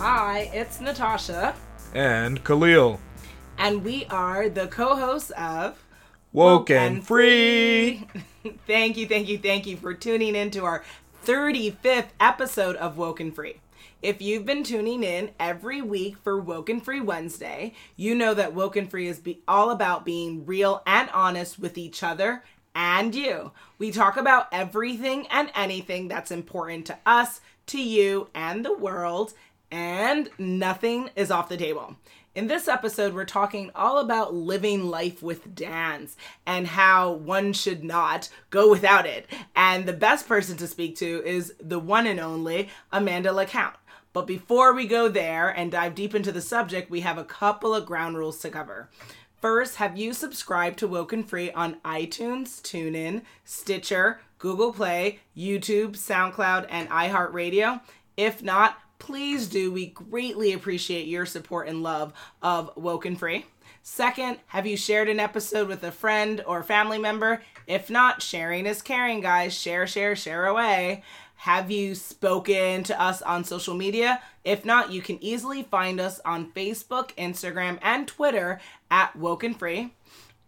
Hi, it's Natasha, and Khalil. and we are the co hosts of Woke and free. thank you, thank you, thank you for tuning in to our 35th episode of Woken Free. If you've been tuning in every week for Woken Free Wednesday, you know that Woken Free is be- all about being real and honest with each other and you. We talk about everything and anything that's important to us, to you, and the world, and nothing is off the table. In this episode, we're talking all about living life with dance and how one should not go without it. And the best person to speak to is the one and only Amanda LaCount. But before we go there and dive deep into the subject, we have a couple of ground rules to cover. First, have you subscribed to Woken Free on iTunes, TuneIn, Stitcher, Google Play, YouTube, SoundCloud, and iHeartRadio? If not, please do. We greatly appreciate your support and love of Woken Free. Second, have you shared an episode with a friend or family member? If not, sharing is caring, guys. Share, share, share away. Have you spoken to us on social media? If not, you can easily find us on Facebook, Instagram, and Twitter at Woken Free.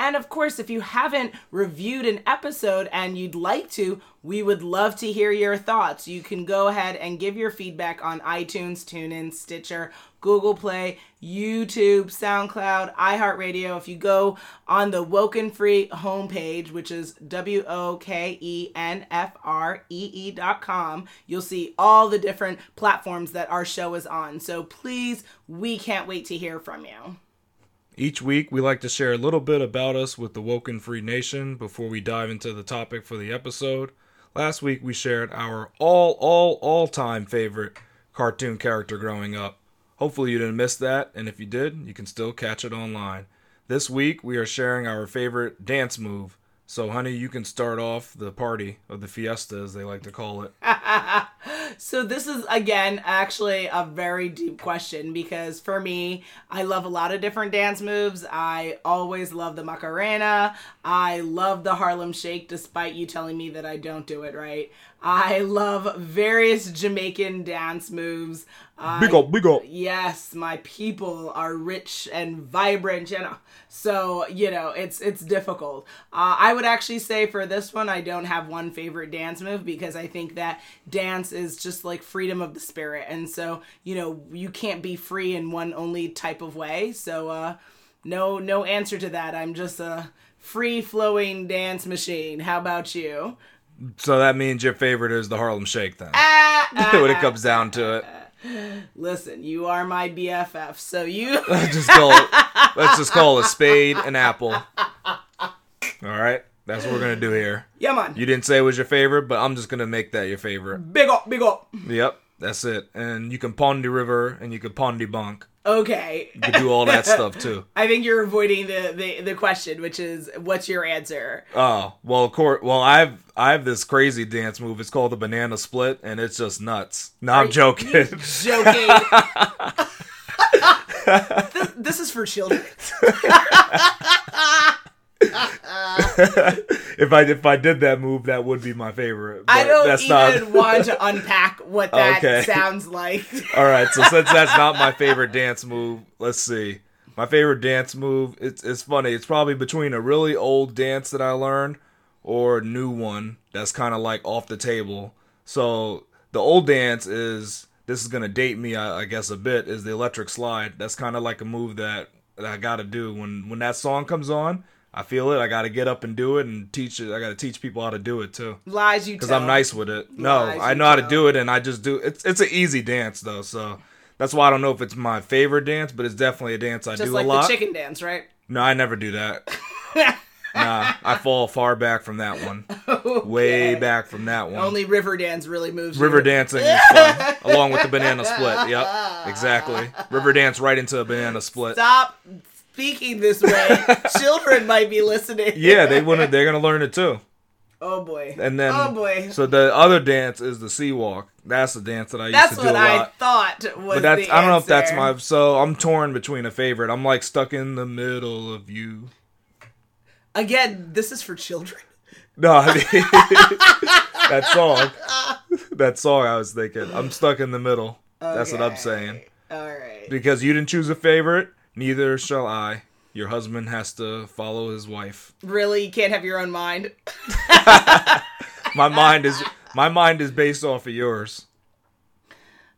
And of course, if you haven't reviewed an episode and you'd like to, we would love to hear your thoughts. You can go ahead and give your feedback on iTunes, TuneIn, Stitcher, Google Play, YouTube, SoundCloud, iHeartRadio. If you go on the Woken Free homepage, which is W O K E N F R E E dot com, you'll see all the different platforms that our show is on. So please, we can't wait to hear from you. Each week, we like to share a little bit about us with the Woken Free Nation before we dive into the topic for the episode. Last week, we shared our all, all, all time favorite cartoon character growing up. Hopefully, you didn't miss that, and if you did, you can still catch it online. This week, we are sharing our favorite dance move. So, honey, you can start off the party of the fiesta, as they like to call it. So this is again actually a very deep question because for me, I love a lot of different dance moves. I always love the Macarena. I love the Harlem Shake despite you telling me that I don't do it right. I love various Jamaican dance moves. I- Big up, big up. yes my people are rich and vibrant you know. So you know it's it's difficult. Uh, i would actually say for this one i don't have one favorite dance move because i think that dance is just like freedom of the spirit. And so you know you can't be free in one only type of way. So uh no no answer to that. I'm just a free flowing dance machine. How about you So that means your favorite is the Harlem Shake, then, ah, ah when it ah, comes down ah, to it. listen you are my bff so you Let's just call it. Let's just call a spade an apple. All right, that's what we're gonna do here. yeah man You didn't say it was your favorite, but I'm just gonna make that your favorite. big up big up Yep, that's it. And you can pond the river, and you can pond the bunk. Okay. You do all that stuff too. I think you're avoiding the, the, the question, which is, what's your answer? Oh well, of course. Well, I've I have this crazy dance move. It's called the banana split, and it's just nuts. No, I'm joking. Joking. this, this is for children. if I if I did that move, that would be my favorite. I don't that's even not. want to unpack what that Okay. sounds like. All right, so since that's not my favorite dance move, let's see. My favorite dance move, it's it's funny. It's probably between a really old dance that I learned or a new one that's kind of like off the table. So the old dance is this is gonna date me, I, I guess, a bit. Is the electric slide? That's kind of like a move that, that I gotta do when when that song comes on. I feel it. I gotta get up and do it and teach it. I gotta teach people how to do it too Lies you because. I'm nice with it. No, Lies I know how to do it, and I just do. It's it's an easy dance though, so that's why I don't know if it's my favorite dance, but it's definitely a dance I Just do like a lot. the chicken dance, right? No, I never do that. nah, I fall far back from that one. Way back from that one. Only river dance really moves you. River dancing is fun, along with the banana split. Yep, exactly. River dance right into a banana split. Stop speaking this way. Children might be listening. Yeah, they want to. They're gonna learn it too. Oh boy. And then, Oh boy. so the other dance is the sea walk. That's the dance that I used to do what a I lot. thought was But that's I don't know if that's my so I'm torn between a favorite. I'm like stuck in the middle of you. Again, this is for children. No, I mean, that song. That song I was thinking. I'm stuck in the middle. That's what I'm saying. All right. Because you didn't choose a favorite, neither shall I. Your husband has to follow his wife. Really, you can't have your own mind. My mind is my mind is based off of yours.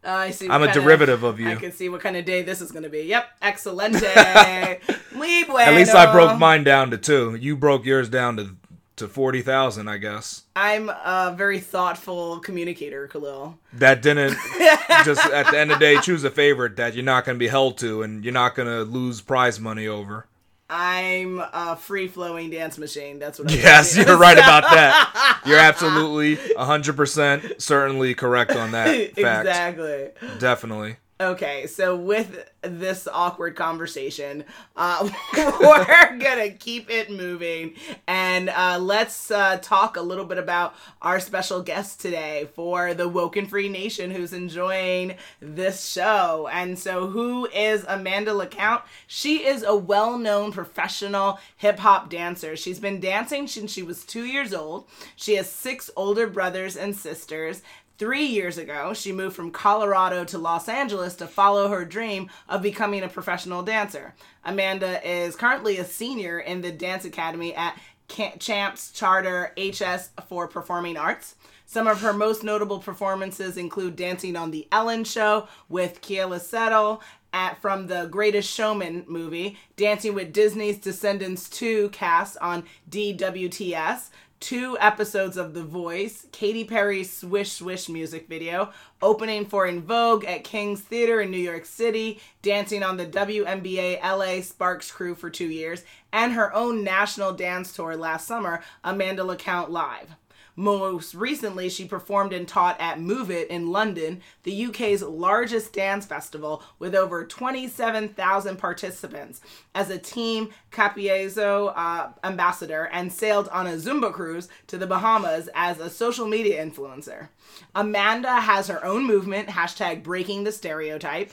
Uh, I see. I'm a derivative of you. I can see what kind of day this is going to be. Yep, excelente. Muy bueno. At least I broke mine down to two. You broke yours down to to forty thousand, I guess. I'm a very thoughtful communicator, Khalil. That didn't just at the end of the day choose a favorite that you're not going to be held to and you're not going to lose prize money over. I'm a free flowing dance machine. That's what. I'm Yes, you're right about that. You're absolutely 100% certainly correct on that fact. exactly. Definitely. Okay, so with this awkward conversation, uh, we're gonna keep it moving, and uh, let's uh, talk a little bit about our special guest today for the Woken Free Nation who's enjoying this show. And so, who is Amanda LaCount? She is a well-known professional hip hop dancer. She's been dancing since she was two years old. She has six older brothers and sisters. Three years ago, she moved from Colorado to Los Angeles to follow her dream of becoming a professional dancer. Amanda is currently a senior in the Dance Academy at Champs Charter HS for Performing Arts. Some of her most notable performances include dancing on The Ellen Show with Keala Settle at, from the Greatest Showman movie, dancing with Disney's Descendants 2 cast on DWTS, two episodes of The Voice, Katy Perry's Swish Swish music video, opening for En Vogue at King's Theater in New York City, dancing on the WNBA LA Sparks crew for two years, and her own national dance tour last summer, Amanda LaCount Live. Most recently, she performed and taught at Move It in London, the UK's largest dance festival with over 27,000 participants, as a Team Capezio uh, ambassador and sailed on a Zumba cruise to the Bahamas as a social media influencer. Amanda has her own movement, hashtag breaking the stereotype,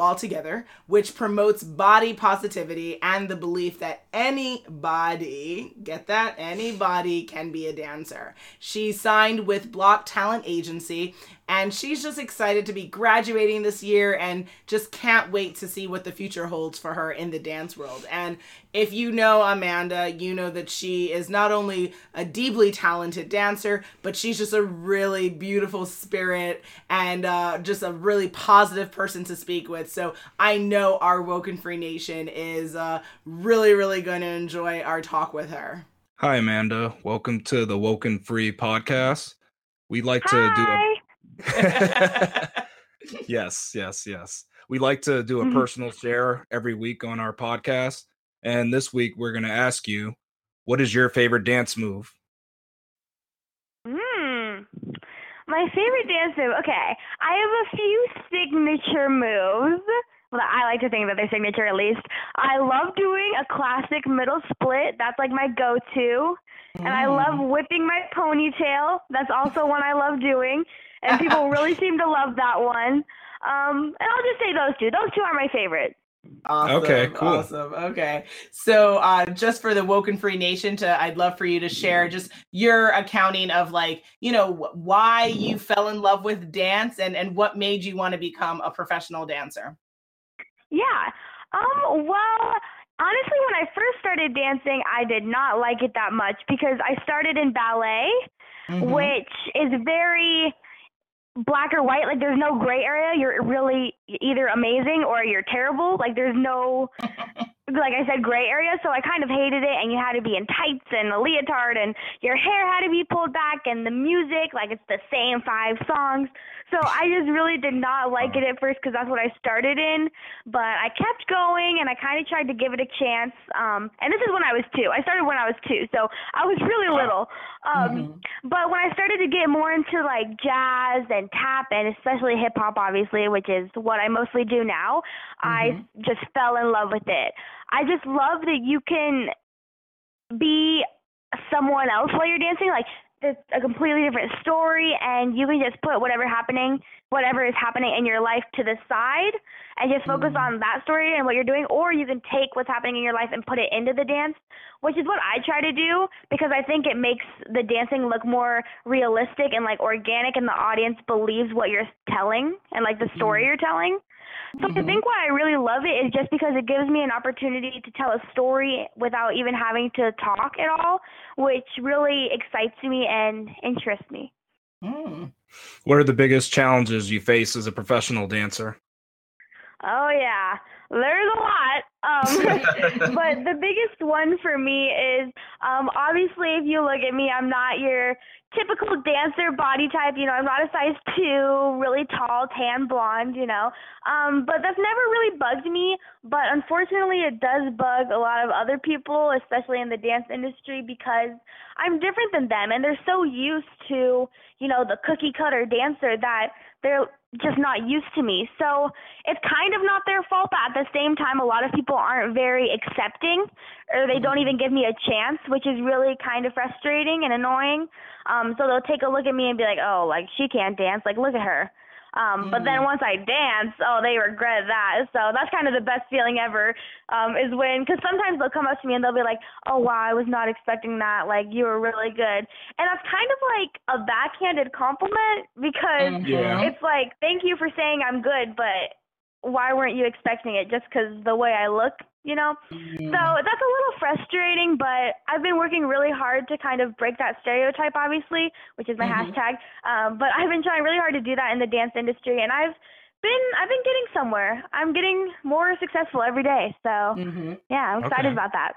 altogether, which promotes body positivity and the belief that anybody, get that, anybody can be a dancer. She signed with Bloc Talent Agency and she's just excited to be graduating this year and just can't wait to see what the future holds for her in the dance world. And if you know Amanda, you know that she is not only a deeply talented dancer, but she's just a really beautiful spirit and uh, just a really positive person to speak with. So I know our Woken Free Nation is uh, really, really going to enjoy our talk with her. Hi, Amanda. Welcome to the Woken Free podcast. We'd like to do a. yes, yes, yes. We like to do a Mhm. personal share every week on our podcast. And this week, we're going to ask you what is your favorite dance move? Hmm. My favorite dance move. Okay, I have a few signature moves. Well, I like to think that they're signature at least. I love doing a classic middle split. That's like my go-to. And I love whipping my ponytail. That's also one I love doing. And people really seem to love that one. Um, and I'll just say those two. Those two are my favorite. Awesome, Okay, cool. Awesome. Okay. So, uh, just for the Woken Free Nation, to I'd love for you to share just your accounting of like, you know, why you fell in love with dance and and what made you want to become a professional dancer. Yeah. Um, well, honestly, when I first started dancing, I did not like it that much because I started in ballet, Mhm. which is very black or white. Like, there's no gray area. You're really either amazing or you're terrible. Like, there's no, like I said, gray area. So I kind of hated it. And you had to be in tights and a leotard, and your hair had to be pulled back, and the music, like, it's the same five songs. So I just really did not like it at first because that's what I started in. But I kept going and I kind of tried to give it a chance. Um, and this is when I was two. I started when I was two, so I was really little. Um, Mhm. But when I started to get more into like jazz and tap and especially hip hop, obviously, which is what I mostly do now, I just fell in love with it. I just love that you can be someone else while you're dancing. Like it's a completely different story, and you can just put whatever happening, whatever is happening in your life to the side, and just focus Mhm. on that story and what you're doing. Or you can take what's happening in your life and put it into the dance, which is what I try to do because I think it makes the dancing look more realistic and like organic, and the audience believes what you're telling and like the story you're telling. So Mm-hmm. I think why I really love it is just because it gives me an opportunity to tell a story without even having to talk at all, which really excites me and interests me. Mm. What are the biggest challenges you face as a professional dancer? Oh yeah, there's a lot. Um, but the biggest one for me is um, obviously if you look at me, I'm not your typical dancer body type. You know, I'm not a size two, really tall, tan, blonde. You know, um, but that's never really bugged me. But unfortunately, it does bug a lot of other people, especially in the dance industry, because I'm different than them, and they're so used to you know the cookie cutter dancer that they're just not used to me. So it's kind of not their fault, but at the same time, a lot of people aren't very accepting or they don't even give me a chance, which is really kind of frustrating and annoying. Um, so they'll take a look at me and be like, oh, like she can't dance. Like, look at her. Um, But then once I dance, oh, they regret that. So that's kind of the best feeling ever um, is when, because sometimes they'll come up to me and they'll be like, oh, wow, I was not expecting that. Like, you were really good. And that's kind of like a backhanded compliment because Yeah. it's like, thank you for saying I'm good, but why weren't you expecting it just because the way I look, you know? So that's a little frustrating, but I've been working really hard to kind of break that stereotype, obviously, which is my Mhm. hashtag. Um, but I've been trying really hard to do that in the dance industry, and I've been I've been getting somewhere. I'm getting more successful every day. So hmm yeah, I'm excited Okay. about that.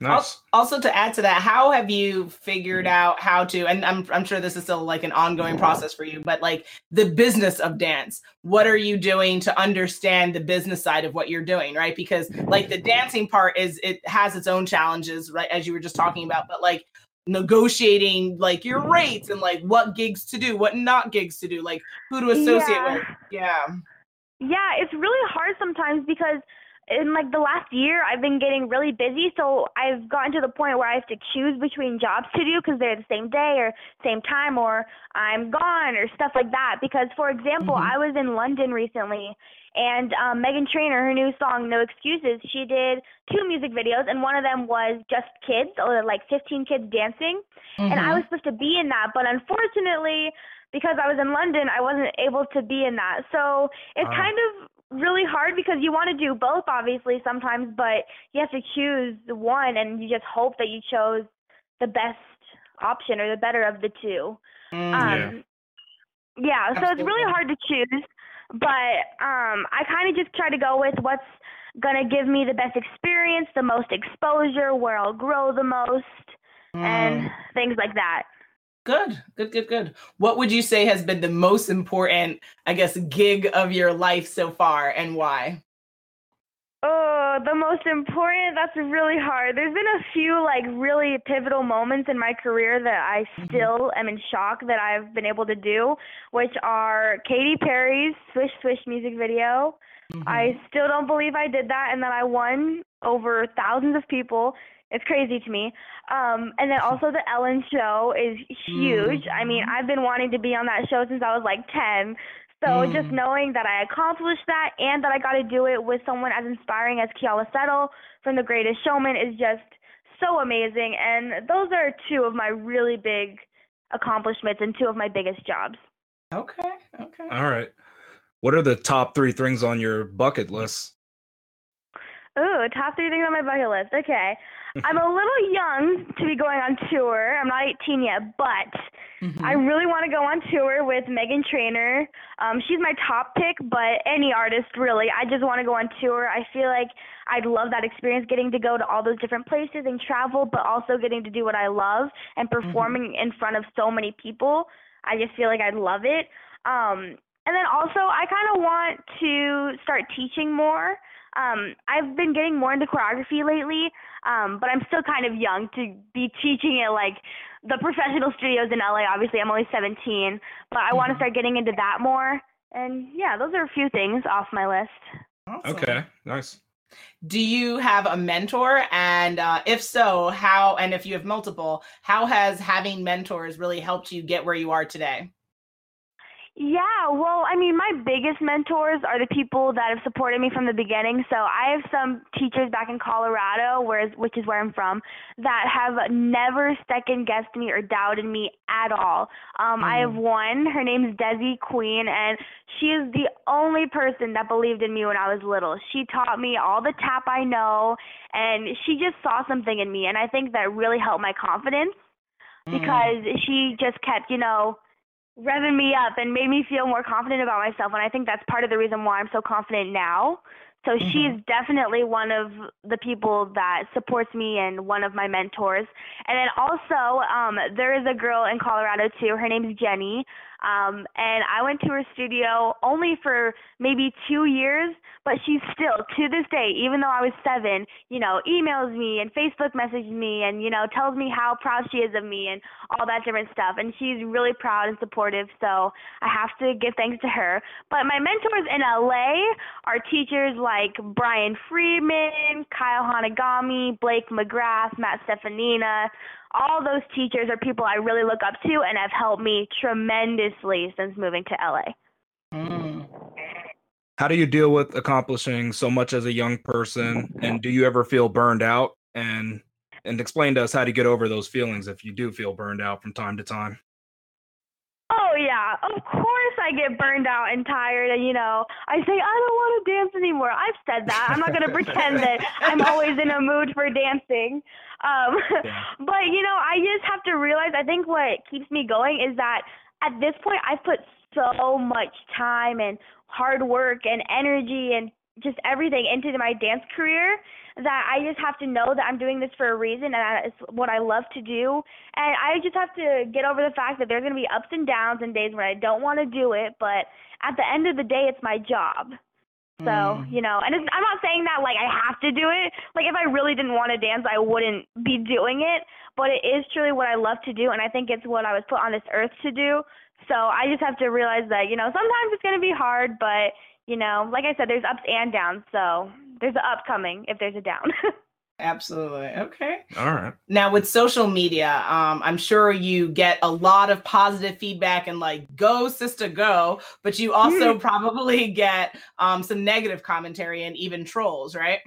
Nice. Also, to add to that, how have you figured mm-hmm. out how to? And I'm I'm sure this is still like an ongoing process for you, but like the business of dance. What are you doing to understand the business side of what you're doing, right? Because like the dancing part is it has its own challenges, right? As you were just talking about, but like negotiating like your rates and like what gigs to do, what not gigs to do, like who to associate Yeah. with. Yeah. Yeah, it's really hard sometimes because in like the last year I've been getting really busy, so I've gotten to the point where I have to choose between jobs to do because they're the same day or same time or I'm gone or stuff like that. Because for example, Mhm. I was in London recently and um, Meghan Trainor, her new song No Excuses, she did two music videos and one of them was just kids, or like 15 kids dancing and I Mhm. was supposed to be in that, but unfortunately, because I was in London, I wasn't able to be in that. So it's Ah. kind of really hard because you want to do both, obviously, sometimes, but you have to choose the one, and you just hope that you chose the best option or the better of the two. Mm. Um, yeah, so it's really hard to choose, but um, I kind of just try to go with what's gonna give me the best experience, the most exposure, where I'll grow the most, Mm. and things like that. Good, good, good, good. What would you say has been the most important, I guess, gig of your life so far and why? Oh, the most important, that's really hard. There's been a few like really pivotal moments in my career that I Mhm. still am in shock that I've been able to do, which are Katy Perry's Swish Swish music video. I still don't believe I did that and that I won over thousands of people. It's crazy to me. Um, and then also the Ellen show is huge. I mean, I've been wanting to be on that show since I was like 10. So just Mm. knowing that I accomplished that and that I got to do it with someone as inspiring as Keala Settle from The Greatest Showman is just so amazing. And those are two of my really big accomplishments and two of my biggest jobs. Okay, okay. All right. What are the top three things on your bucket list? Ooh, top three things on my bucket list. Okay. I'm a little young to be going on tour. I'm not 18 yet, but Mhm. I really want to go on tour with Meghan Trainor. Um, she's my top pick, but any artist really. I just want to go on tour. I feel like I'd love that experience getting to go to all those different places and travel, but also getting to do what I love and performing in front of so many people. I just feel like I'd love it. Um, and then also, I kind of want to start teaching more. Um, I've been getting more into choreography lately, um, but I'm still kind of young to be teaching it like the professional studios in LA. Obviously, I'm only 17, but I want to Mhm. start getting into that more. And yeah, those are a few things off my list. Awesome. Okay, nice. Do you have a mentor? And uh, if so, how, and if you have multiple, how has having mentors really helped you get where you are today? Yeah, well, I mean, my biggest mentors are the people that have supported me from the beginning. So I have some teachers back in Colorado, whereas, which is where I'm from, that have never second guessed me or doubted me at all. Um, I have one. Her name's Desi Queen, and she is the only person that believed in me when I was little. She taught me all the tap I know, and she just saw something in me, and I think that really helped my confidence because she just kept, you know revving me up and made me feel more confident about myself. And I think that's part of the reason why I'm so confident now. So she's definitely one of the people that supports me and one of my mentors. And then also, um, there is a girl in Colorado too. Her name's Jenny. Um, and I went to her studio only for maybe two years, but she's still to this day, even though I was seven, you know, emails me and Facebook messages me and, you know, tells me how proud she is of me and all that different stuff. And she's really proud and supportive. So I have to give thanks to her. But my mentors in LA are teachers like Brian Friedman, Kyle Hanagami, Blake McGrath, Matt Stefanina, all those teachers are people I really look up to and have helped me tremendously since moving to LA. Mm. How do you deal with accomplishing so much as a young person? And do you ever feel burned out? And and explain to us how to get over those feelings if you do feel burned out from time to time. Yeah, of course I get burned out and tired and you know, I say I don't want to dance anymore. I've said that. I'm not going to pretend that I'm always in a mood for dancing. Um Yeah. but you know, I just have to realize I think what keeps me going is that at this point I've put so much time and hard work and energy and just everything into my dance career that I just have to know that I'm doing this for a reason and that it's what I love to do. And I just have to get over the fact that there's going to be ups and downs and days when I don't want to do it, but at the end of the day, it's my job. So, mm. you know, and it's, I'm not saying that like I have to do it. Like if I really didn't want to dance, I wouldn't be doing it, but it is truly what I love to do and I think it's what I was put on this earth to do. So, I just have to realize that, you know, sometimes it's going to be hard, but you know, like I said, there's ups and downs. So there's an up coming if there's a down. Absolutely. Okay. All right. Now with social media, um, I'm sure you get a lot of positive feedback and like go sister go, but you also probably get um, some negative commentary and even trolls, right?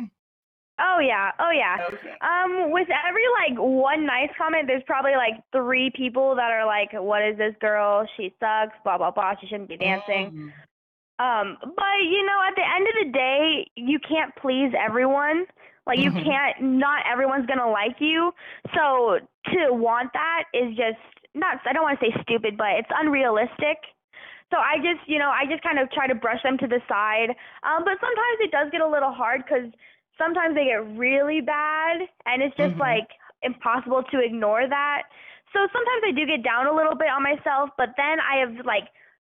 oh yeah, oh yeah. Okay. Um, with every like one nice comment, there's probably like three people that are like, "What is this girl? She sucks. Blah blah blah. She shouldn't be dancing." Mm. Um, but you know, at the end of the day, you can't please everyone. Like you Mhm. can't. Not everyone's gonna like you. So to want that is just not. I don't want to say stupid, but it's unrealistic. So I just, you know, I just kind of try to brush them to the side. Um, but sometimes it does get a little hard because sometimes they get really bad, and it's just Mhm. like impossible to ignore that. So sometimes I do get down a little bit on myself, but then I have like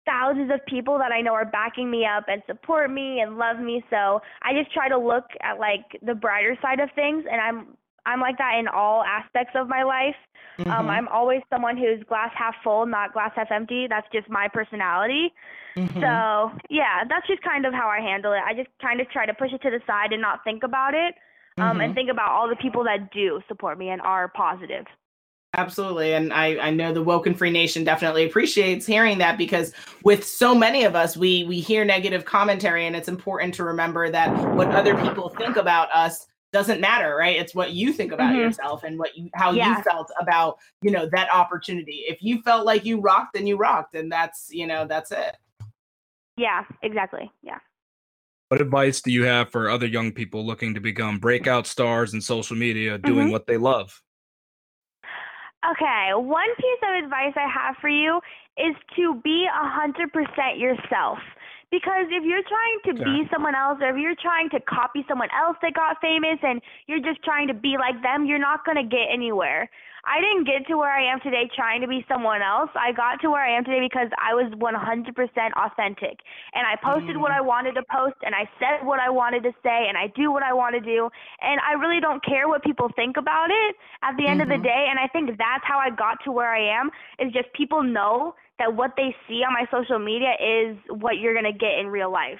thousands of people that I know are backing me up and support me and love me. So I just try to look at like the brighter side of things, and I'm I'm like that in all aspects of my life. Um, Mhm. I'm always someone who's glass half full, not glass half empty. That's just my personality. Mhm. So yeah, that's just kind of how I handle it. I just kind of try to push it to the side and not think about it, um, Mhm. and think about all the people that do support me and are positive. Absolutely. And I, I know the Woken Free Nation definitely appreciates hearing that because with so many of us, we we hear negative commentary and it's important to remember that what other people think about us doesn't matter, right? It's what you think about Mhm. yourself and what you how Yeah. you felt about, you know, that opportunity. If you felt like you rocked, then you rocked. And that's, you know, that's it. Yeah, exactly. Yeah. What advice do you have for other young people looking to become breakout stars in social media doing Mhm. what they love? Okay, one piece of advice I have for you is to be a hundred percent yourself. Because if you're trying to be someone else, or if you're trying to copy someone else that got famous, and you're just trying to be like them, you're not gonna get anywhere. I didn't get to where I am today trying to be someone else. I got to where I am today because I was 100% authentic, and I posted what I wanted to post, and I said what I wanted to say, and I do what I want to do, and I really don't care what people think about it at the end of the Mhm. day. And I think that's how I got to where I am. Is just people know that what they see on my social media is what you're gonna get in real life.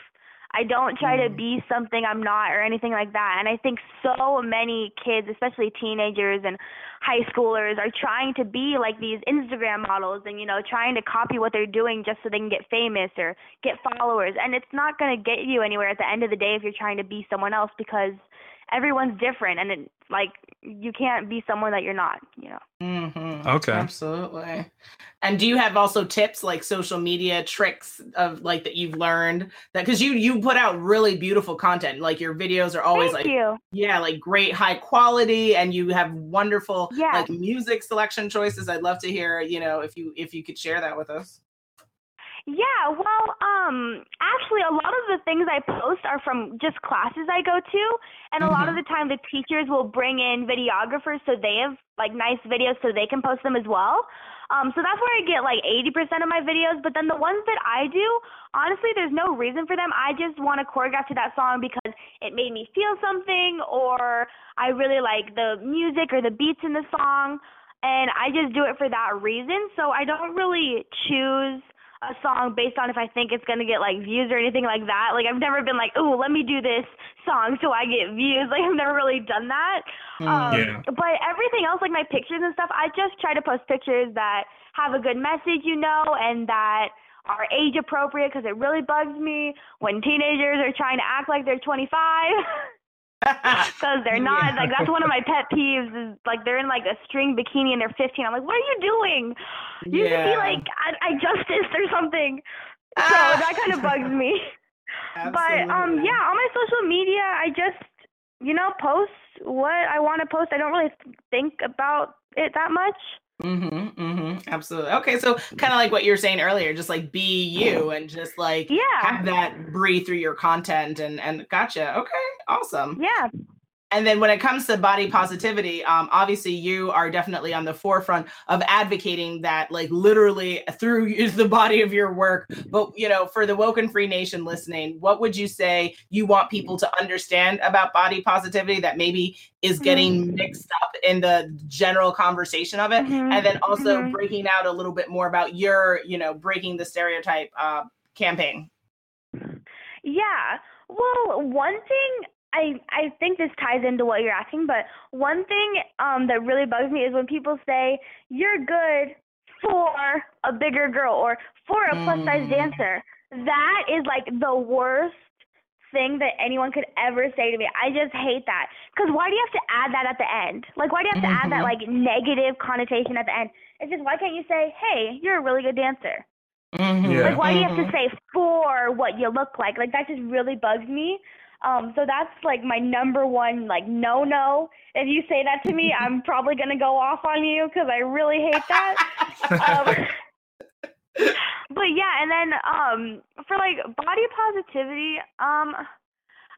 I don't try to Mm. be something I'm not or anything like that. And I think so many kids, especially teenagers and high schoolers, are trying to be like these Instagram models and, you know, trying to copy what they're doing just so they can get famous or get followers. And it's not going to get you anywhere at the end of the day if you're trying to be someone else because everyone's different and it, like you can't be someone that you're not, you know. Mm-hmm. Okay. Absolutely. And do you have also tips like social media tricks of like that you've learned that because you you put out really beautiful content like your videos are always Thank like you. yeah like great high quality and you have wonderful Yes. like music selection choices i'd love to hear you know if you if you could share that with us Yeah, well, um, actually, a lot of the things I post are from just classes I go to, and a lot of the time the teachers will bring in videographers so they have like nice videos so they can post them as well. Um, so that's where I get like 80% of my videos. But then the ones that I do, honestly, there's no reason for them. I just want to choreograph to that song because it made me feel something, or I really like the music or the beats in the song, and I just do it for that reason. So I don't really choose a song based on if I think it's gonna get like views or anything like that. Like I've never been like, oh, let me do this song so I get views. Like I've never really done that. Um, Yeah. But everything else, like my pictures and stuff, I just try to post pictures that have a good message, you know, and that are age appropriate because it really bugs me when teenagers are trying to act like they're 25. Because they're not. Yeah. Like that's one of my pet peeves. Is like they're in like a string bikini and they're 15. I'm like, what are you doing? You should be like I, I justice or something. So Ah. that kind of bugs me. But um, yeah, on my social media, I just you know post what I want to post. I don't really think about it that much. Mm-hmm, mm-hmm, absolutely. Okay, so kind of like what you were saying earlier, just like be you and just like Yeah, have that breathe through your content and and gotcha. Okay, awesome. yeah. And then when it comes to body positivity, um, obviously you are definitely on the forefront of advocating that, like literally through is the body of your work. But you know, for the Woken Free Nation listening, what would you say you want people to understand about body positivity that maybe is getting mixed up in the general conversation of it? Mhm, And then also mhm. breaking out a little bit more about your, you know, breaking the stereotype uh, campaign. Yeah. Well, one thing I I think this ties into what you're asking, but one thing um that really bugs me is when people say you're good for a bigger girl or for a plus size Mm. dancer. That is like the worst thing that anyone could ever say to me. I just hate that. Cuz why do you have to add that at the end? Like why do you have to add that Mhm. like negative connotation at the end? It's just why can't you say, "Hey, you're a really good dancer." Mhm, Yeah. Like, why do you have to say for what you look like? Like, that just really bugs me. Um, so that's like my number one like no no. If you say that to me, I'm probably gonna go off on you because I really hate that. um, but yeah, and then um, for like body positivity, um,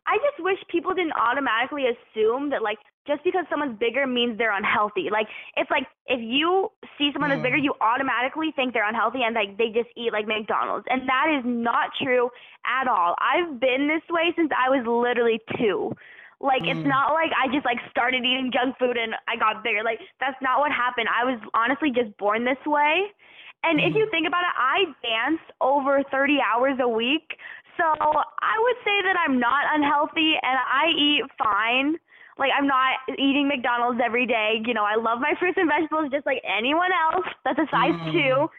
I just wish people didn't automatically assume that like just because someone's bigger means they're unhealthy. Like it's like if you see someone that's bigger, Mm. you automatically think they're unhealthy and like they just eat like McDonald's, and that is not true at all. I've been this way since I was literally two. Like it's Mm. not like I just like started eating junk food and I got bigger. Like that's not what happened. I was honestly just born this way. And if you think about it, I dance over 30 hours a week. So I would say that I'm not unhealthy and I eat fine. Like I'm not eating McDonald's every day. You know, I love my fruits and vegetables just like anyone else that's a size Mm. two.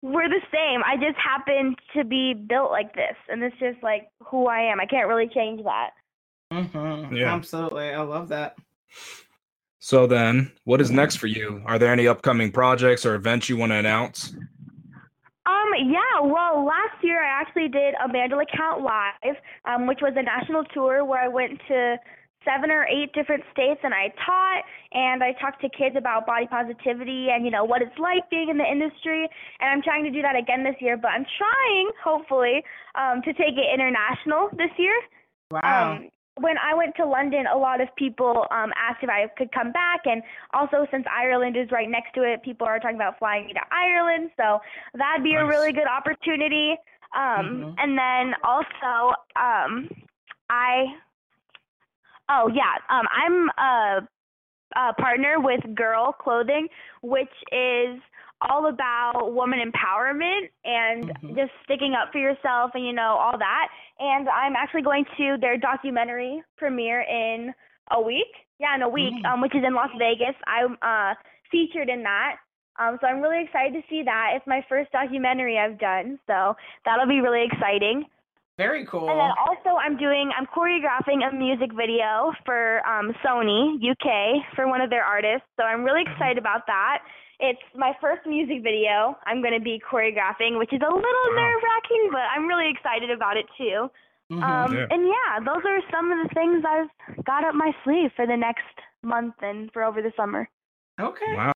We're the same. I just happen to be built like this, and it's just like who I am. I can't really change that. Mhm, Yeah. Absolutely. I love that. So then, what is next for you? Are there any upcoming projects or events you want to announce? Um, yeah, well, last year I actually did a Mandela Count Live, um, which was a national tour where I went to seven or eight different states and I taught and I talked to kids about body positivity and, you know, what it's like being in the industry. And I'm trying to do that again this year, but I'm trying, hopefully, um, to take it international this year. Wow. Um, when I went to London, a lot of people um, asked if I could come back, and also since Ireland is right next to it, people are talking about flying me to Ireland, so that'd be a really good opportunity. Um, Mhm. And then also, um, I, oh yeah, um, I'm a, a partner with Girl Clothing, which is all about woman empowerment and Mhm. just sticking up for yourself and you know all that. And I'm actually going to their documentary premiere in a week. Yeah, in a week, Mm. um, which is in Las Vegas. I'm uh, featured in that. Um, so I'm really excited to see that. It's my first documentary I've done, so that'll be really exciting. Very cool. And then also, I'm doing, I'm choreographing a music video for um, Sony UK for one of their artists. So I'm really excited about that. It's my first music video I'm going to be choreographing, which is a little Wow. nerve wracking, but I'm really excited about it too. Mhm. Um, Yeah. And yeah, those are some of the things I've got up my sleeve for the next month and for over the summer. okay. Wow,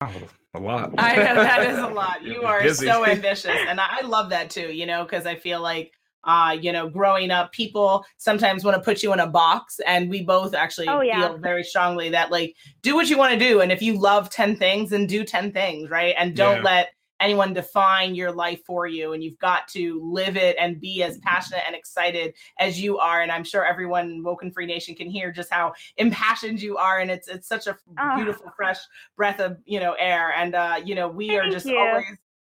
a lot. I know that is a lot. You You're busy. so ambitious, and I I love that too. You know, because I feel like, uh, you know, growing up, people sometimes want to put you in a box, and we both actually Oh, yeah. feel very strongly that like do what you want to do, and if you love ten things, then do ten things, right? And don't Yeah. let anyone define your life for you and you've got to live it and be as passionate and excited as you are and i'm sure everyone in woken free nation can hear just how impassioned you are and it's it's such a Ah. beautiful fresh breath of you know air and uh you know we are just you. always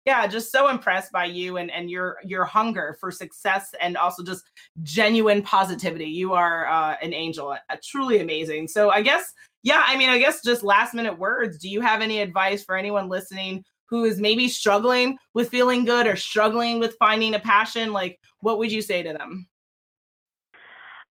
yeah just so impressed by you and and your your hunger for success and also just genuine positivity. You are uh an angel uh, truly amazing. So i guess yeah i mean i guess just last minute words. Do you have any advice for anyone listening who is maybe struggling with feeling good or struggling with finding a passion? Like what would you say to them?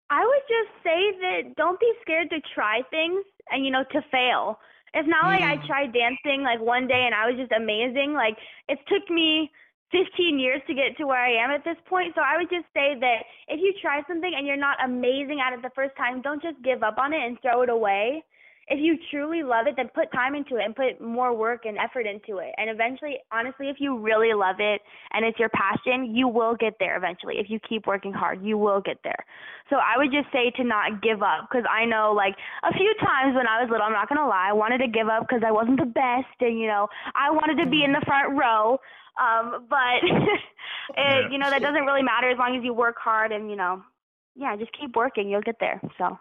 I would just say that don't be scared to try things and you know to fail. It's not like I Mm. tried dancing like one day and I was just amazing. Like it took me 15 years to get to where I am at this point. So I would just say that if you try something and you're not amazing at it the first time, don't just give up on it and throw it away. If you truly love it, then put time into it and put more work and effort into it. And eventually, honestly, if you really love it and it's your passion, you will get there eventually. If you keep working hard, you will get there. So I would just say to not give up because I know like a few times when I was little, I'm not gonna lie, I wanted to give up because I wasn't the best and you know I wanted to be in the front row. Um, but it, you know that doesn't really matter as long as you work hard and you know, yeah, just keep working, you'll get there. So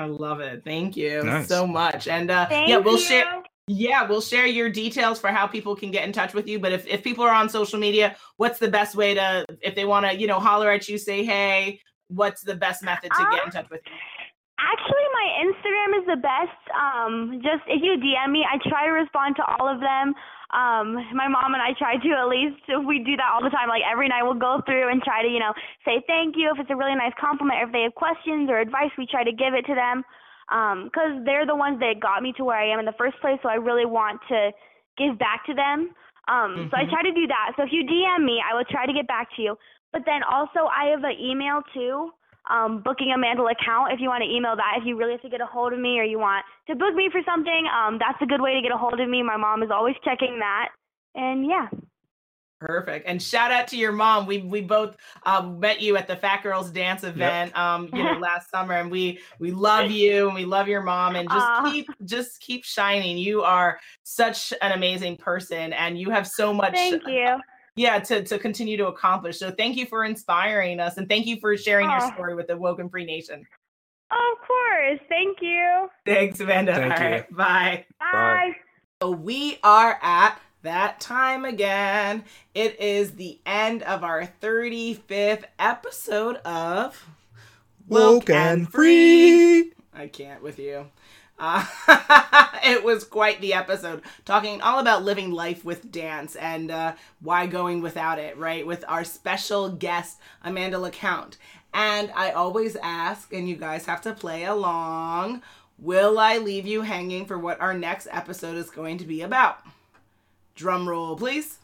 i love it thank you Nice. so much and uh thank yeah we'll you. share Yeah, we'll share your details for how people can get in touch with you. But if, if people are on social media, what's the best way to, if they want to, you know, holler at you, say, hey, what's the best method to get in Um, touch with you? Actually, my Instagram is the best. Um, just if you DM me, I try to respond to all of them. Um, my mom and I try to at least. We do that all the time. Like every night, we'll go through and try to, you know, say thank you if it's a really nice compliment. Or if they have questions or advice, we try to give it to them. um cuz they're the ones that got me to where I am in the first place. So I really want to give back to them. Um, so I Mhm. try to do that. So if you DM me, I will try to get back to you. But then also, I have an email too um, booking a Mandel account. If you want to email that, if you really have to get a hold of me or you want to book me for something, um, that's a good way to get a hold of me. My mom is always checking that. And yeah. Perfect. And shout out to your mom. We we both uh, met you at the Fat Girls Dance event, um, you know, last summer, and we we love you and we love your mom. And just Aw. keep just keep shining. You are such an amazing person, and you have so much. Thank you. Yeah to, to continue to accomplish so thank you for inspiring us and thank you for sharing your ah. story with the woken free nation Of course. Thank you. thanks amanda Thank All you. right, bye Bye. so we are at that time again it is the end of our 35th episode of Woken Free. I can't with you. Uh, it was quite the episode, talking all about living life with dance and uh, why going without it, right? With our special guest, Amanda LaCount. And I always ask, and you guys have to play along will I leave you hanging for what our next episode is going to be about? Drum roll, please.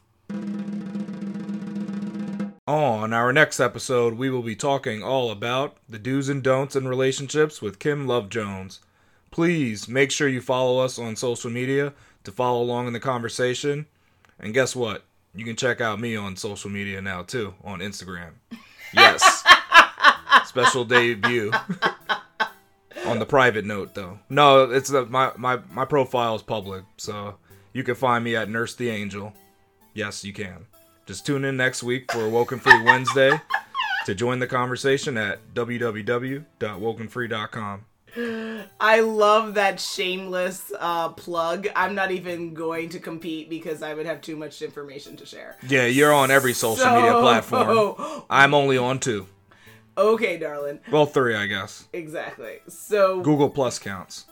On our next episode, we will be talking all about the do's and don'ts in relationships with Kim Love Jones. Please make sure you follow us on social media to follow along in the conversation. And guess what? You can check out me on social media now too, on Instagram. Yes. Special debut. on the private note though. No, it's the, my my my profile is public, so you can find me at Nurse the Angel. Yes, you can. Just tune in next week for Woken Free Wednesday to join the conversation at www.wokenfree.com. I love that shameless uh, plug. I'm not even going to compete because I would have too much information to share. Yeah, you're on every social media So- platform. I'm only on two. Okay, darling. Well, three, I guess. Exactly. So Google Plus counts.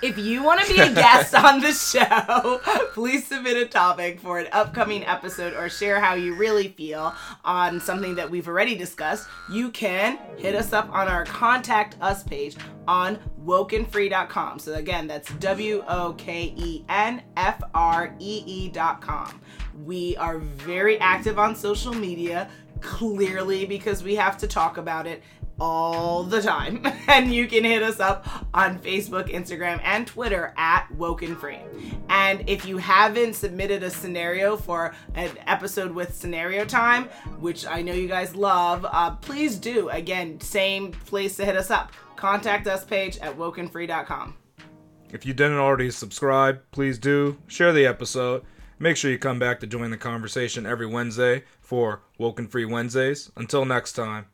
If you want to be a guest on the show, please submit a topic for an upcoming episode or share how you really feel on something that we've already discussed. You can hit us up on our contact us page on wokenfree.com. So again, that's W O K E N F R E E.com. We are very active on social media, clearly because we have to talk about it all the time. And you can hit us up on Facebook, Instagram, and Twitter at Woken Free. And if you haven't submitted a scenario for an episode with scenario time, which I know you guys love, uh, please do. Again, same place to hit us up. Contact us page at wokenfree.com. If you didn't already subscribe, please do. Share the episode. Make sure you come back to join the conversation every Wednesday for Woken Free Wednesdays. Until next time.